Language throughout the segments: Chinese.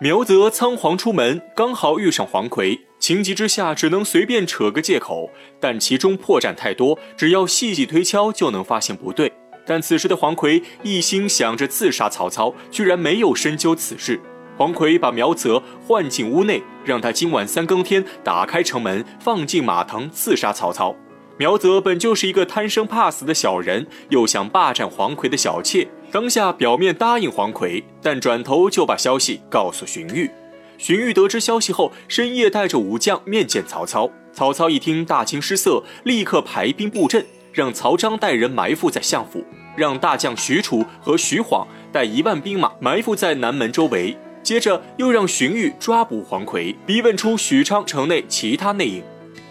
苗泽仓皇出门，刚好遇上黄奎，情急之下只能随便扯个借口，但其中破绽太多，只要细细推敲就能发现不对。但此时的黄奎一心想着刺杀曹操，居然没有深究此事。黄奎把苗泽唤进屋内，让他今晚三更天打开城门，放进马腾刺杀曹操。苗泽本就是一个贪生怕死的小人，又想霸占黄奎的小妾，当下表面答应黄奎，但转头就把消息告诉荀彧。荀彧得知消息后，深夜带着武将面见曹操。曹操一听，大惊失色，立刻排兵布阵，让曹彰带人埋伏在相府，让大将许褚和徐晃带一万兵马埋伏在南门周围。接着又让荀彧抓捕黄奎，逼问出许昌城内其他内应。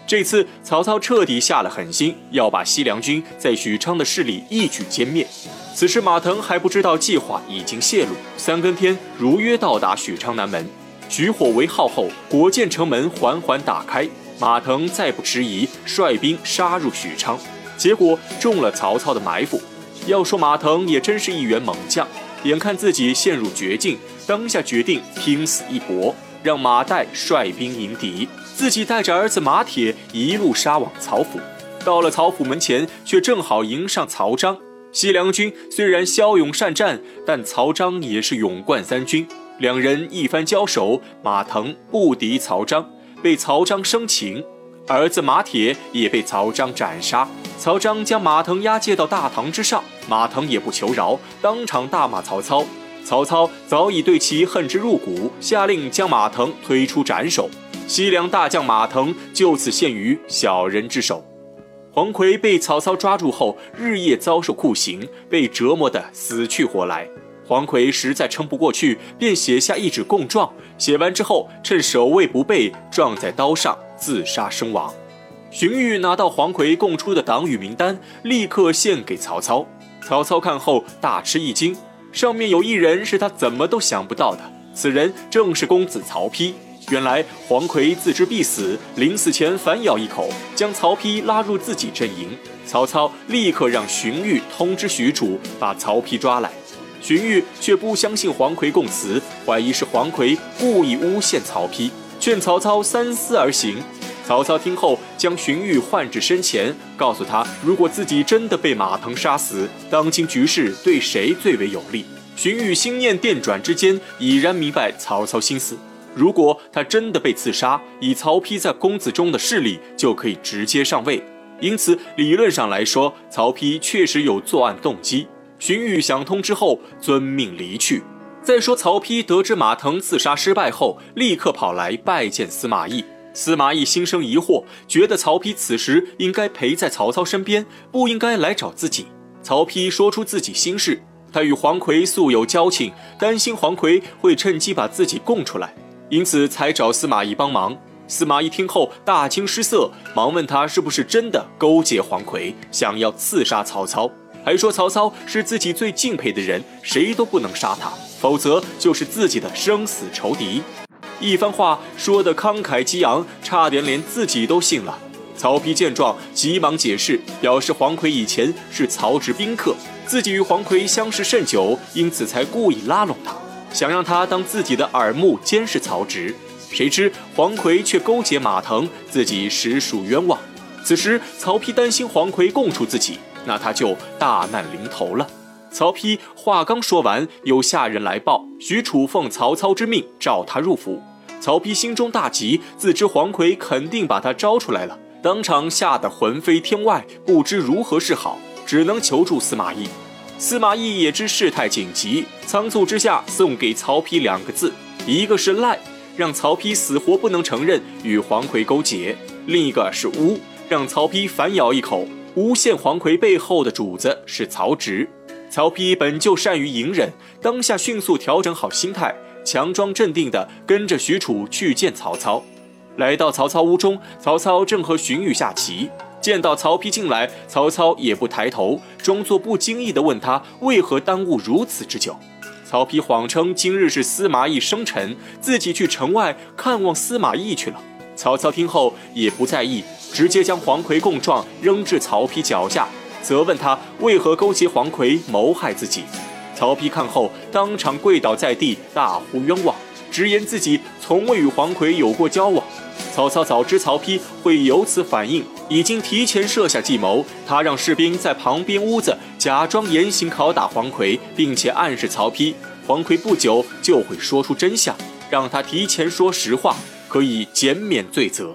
这次曹操彻底下了狠心，要把西凉军在许昌的势力一举歼灭。此时马腾还不知道计划已经泄露，三更天如约到达许昌南门，举火为号后，果见城门缓缓打开。马腾再不迟疑，率兵杀入许昌，结果中了曹操的埋伏。要说马腾也真是一员猛将，眼看自己陷入绝境，当下决定拼死一搏，让马岱率兵迎敌。自己带着儿子马铁一路杀往曹府，到了曹府门前，却正好迎上曹彰。西凉军虽然骁勇善战，但曹彰也是勇冠三军。两人一番交手，马腾不敌曹彰，被曹彰生擒，儿子马铁也被曹彰斩杀。曹彰将马腾押解到大堂之上，马腾也不求饶，当场大骂曹操。曹操早已对其恨之入骨，下令将马腾推出斩首。西凉大将马腾就此陷于小人之手。黄奎被曹操抓住后，日夜遭受酷刑，被折磨得死去活来。黄奎实在撑不过去，便写下一纸供状。写完之后，趁守卫不备，撞在刀上自杀身亡。荀彧拿到黄奎供出的党羽名单，立刻献给曹操。曹操看后大吃一惊，上面有一人是他怎么都想不到的，此人正是公子曹丕。原来黄奎自知必死，临死前反咬一口，将曹丕拉入自己阵营。曹操立刻让荀彧通知许褚，把曹丕抓来。荀彧却不相信黄奎供词，怀疑是黄奎故意诬陷曹丕，劝曹操三思而行。曹操听后，将荀彧唤至身前，告诉他，如果自己真的被马腾杀死，当今局势对谁最为有利？荀彧心念电转之间，已然明白曹操心思。如果他真的被刺杀，以曹丕在公子中的势力，就可以直接上位。因此，理论上来说，曹丕确实有作案动机。荀彧想通之后，遵命离去。再说，曹丕得知马腾刺杀失败后，立刻跑来拜见司马懿。司马懿心生疑惑，觉得曹丕此时应该陪在曹操身边，不应该来找自己。曹丕说出自己心事，他与黄奎素有交情，担心黄奎会趁机把自己供出来。因此才找司马懿帮忙。司马懿听后大惊失色，忙问他是不是真的勾结黄奎，想要刺杀曹操，还说曹操是自己最敬佩的人，谁都不能杀他，否则就是自己的生死仇敌。一番话说得慷慨激昂，差点连自己都信了。曹丕见状，急忙解释，表示黄奎以前是曹植宾客，自己与黄奎相识甚久，因此才故意拉拢他。想让他当自己的耳目监视曹植，谁知黄奎却勾结马腾，自己实属冤枉。此时曹丕担心黄奎供出自己，那他就大难临头了。曹丕话刚说完，有下人来报，许褚奉曹操之命召他入府。曹丕心中大急，自知黄奎肯定把他招出来了，当场吓得魂飞天外，不知如何是好，只能求助司马懿。司马懿也知事态紧急，仓促之下送给曹丕两个字，一个是赖，让曹丕死活不能承认与黄奎勾结；另一个是诬，让曹丕反咬一口，诬陷黄奎背后的主子是曹植。曹丕本就善于隐忍，当下迅速调整好心态，强装镇定地跟着许褚去见曹操。来到曹操屋中，曹操正和荀彧下棋。见到曹丕进来，曹操也不抬头，装作不经意地问他为何耽误如此之久。曹丕谎称今日是司马懿生辰，自己去城外看望司马懿去了。曹操听后也不在意，直接将黄奎供状扔至曹丕脚下，责问他为何勾结黄奎谋害自己。曹丕看后当场跪倒在地，大呼冤枉。直言自己从未与黄奎有过交往。曹操早知曹丕会有此反应，已经提前设下计谋。他让士兵在旁边屋子假装严刑拷打黄奎，并且暗示曹丕，黄奎不久就会说出真相，让他提前说实话，可以减免罪责。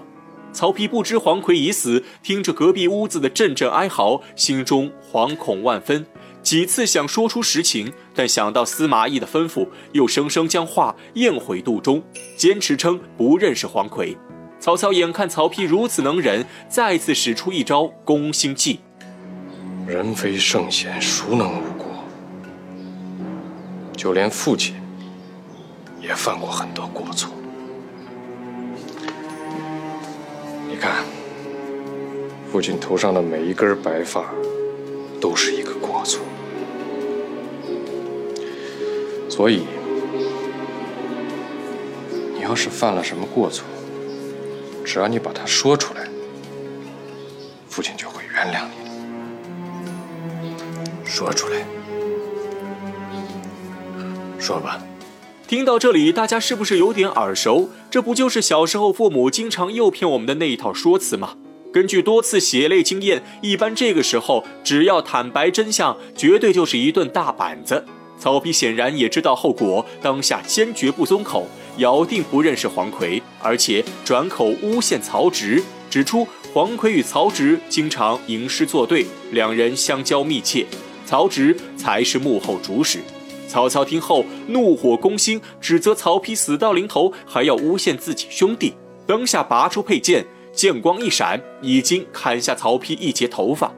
曹丕不知黄奎已死，听着隔壁屋子的阵阵哀嚎，心中惶恐万分。几次想说出实情，但想到司马懿的吩咐，又生生将话咽回肚中，坚持称不认识黄奎。曹操眼看曹丕如此能忍，再次使出一招攻心计。人非圣贤，孰能无过？就连父亲也犯过很多过错。你看，父亲头上的每一根白发，都是一个过错。所以，你要是犯了什么过错，只要你把它说出来，父亲就会原谅你。说出来，说吧。听到这里，大家是不是有点耳熟？这不就是小时候父母经常诱骗我们的那一套说辞吗？根据多次血泪经验，一般这个时候只要坦白真相，绝对就是一顿大板子。曹丕显然也知道后果，当下坚决不松口，咬定不认识黄奎，而且转口诬陷曹植，指出黄奎与曹植经常吟诗作对，两人相交密切，曹植才是幕后主使。曹操听后怒火攻心，指责曹丕死到临头还要诬陷自己兄弟，当下拔出佩剑，剑光一闪，已经砍下曹丕一截头发。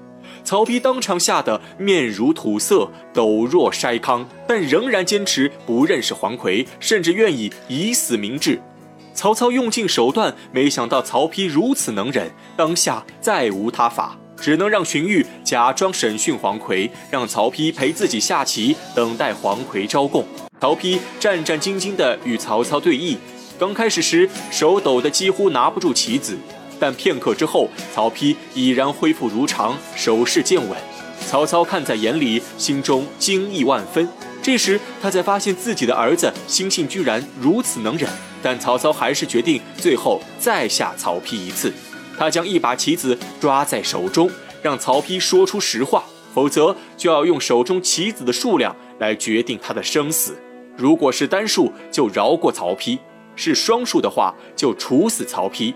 曹丕当场吓得面如土色，抖若筛糠，但仍然坚持不认识黄奎，甚至愿意以死明志。曹操用尽手段，没想到曹丕如此能忍，当下再无他法，只能让荀彧假装审讯黄奎，让曹丕陪自己下棋，等待黄奎招供。曹丕战战兢兢地与曹操对弈，刚开始时手抖得几乎拿不住棋子。但片刻之后，曹丕已然恢复如常，手势渐稳。曹操看在眼里，心中惊异万分。这时，他才发现自己的儿子心性居然如此能忍。但曹操还是决定最后再下曹丕一次。他将一把棋子抓在手中，让曹丕说出实话，否则就要用手中棋子的数量来决定他的生死。如果是单数，就饶过曹丕；是双数的话，就处死曹丕。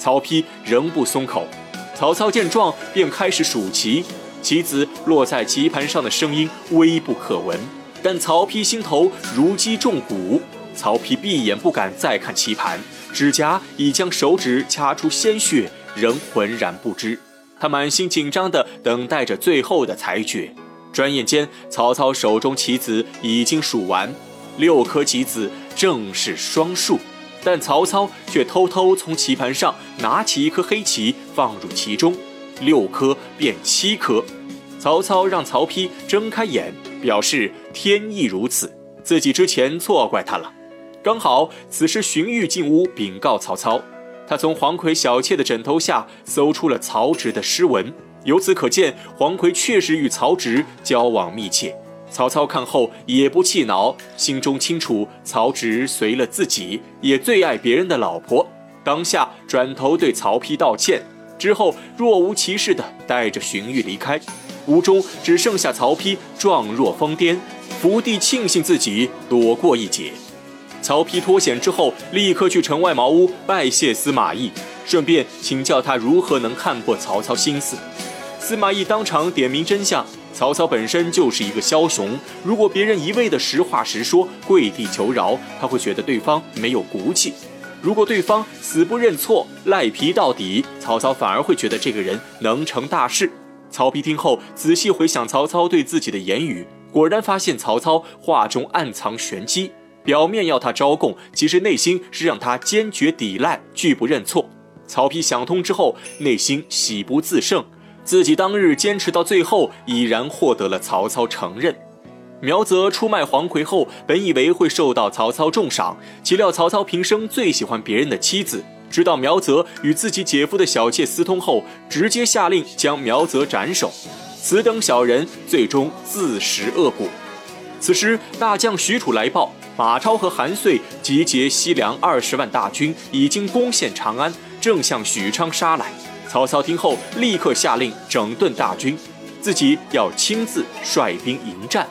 曹丕仍不松口，曹操见状便开始数棋，棋子落在棋盘上的声音微不可闻，但曹丕心头如击重鼓。曹丕闭眼不敢再看棋盘，指甲已将手指掐出鲜血，仍浑然不知。他满心紧张地等待着最后的裁决。转眼间，曹操手中棋子已经数完，六颗棋子正是双数。但曹操却偷偷从棋盘上拿起一颗黑棋放入其中，六颗变七颗。曹操让曹丕睁开眼，表示天意如此，自己之前错怪他了。刚好此时荀彧进屋禀告曹操，他从黄奎小妾的枕头下搜出了曹植的诗文，由此可见黄奎确实与曹植交往密切。曹操看后也不气恼，心中清楚曹植随了自己，也最爱别人的老婆。当下转头对曹丕道歉，之后若无其事地带着荀彧离开。屋中只剩下曹丕状若疯癫，伏地庆幸自己躲过一劫。曹丕脱险之后，立刻去城外茅屋拜谢司马懿，顺便请教他如何能看破曹操心思。司马懿当场点明真相。曹操本身就是一个枭雄，如果别人一味的实话实说、跪地求饶，他会觉得对方没有骨气；如果对方死不认错、赖皮到底，曹操反而会觉得这个人能成大事。曹丕听后仔细回想曹操对自己的言语，果然发现曹操话中暗藏玄机，表面要他招供，其实内心是让他坚决抵赖、拒不认错。曹丕想通之后，内心喜不自胜。自己当日坚持到最后，已然获得了曹操承认。苗泽出卖黄奎后，本以为会受到曹操重赏，岂料曹操平生最喜欢别人的妻子，知道苗泽与自己姐夫的小妾私通后，直接下令将苗泽斩首。此等小人，最终自食恶果。此时，大将许褚来报，马超和韩遂集结西凉二十万大军，已经攻陷长安，正向许昌杀来。曹操听后，立刻下令整顿大军，自己要亲自率兵迎战。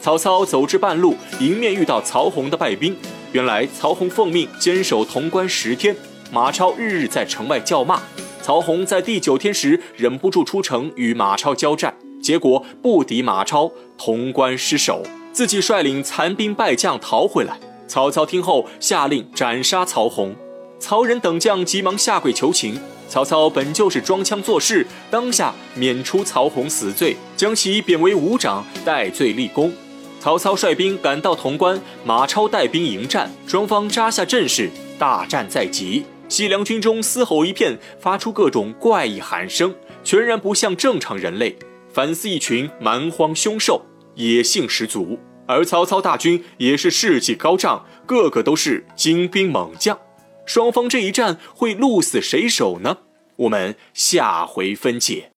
曹操走至半路，迎面遇到曹洪的败兵。原来曹洪奉命坚守潼关十天，马超日日在城外叫骂。曹洪在第九天时忍不住出城与马超交战，结果不敌马超，潼关失守，自己率领残兵败将逃回来。曹操听后下令斩杀曹洪，曹仁等将急忙下跪求情。曹操本就是装腔作势，当下免除曹洪死罪，将其贬为武长，戴罪立功。曹操率兵赶到潼关，马超带兵迎战，双方扎下阵势，大战在即。西凉军中嘶吼一片，发出各种怪异喊声，全然不像正常人类，反似一群蛮荒凶兽，野性十足。而曹操大军也是士气高涨，个个都是精兵猛将。双方这一战会鹿死谁手呢？我们下回分解。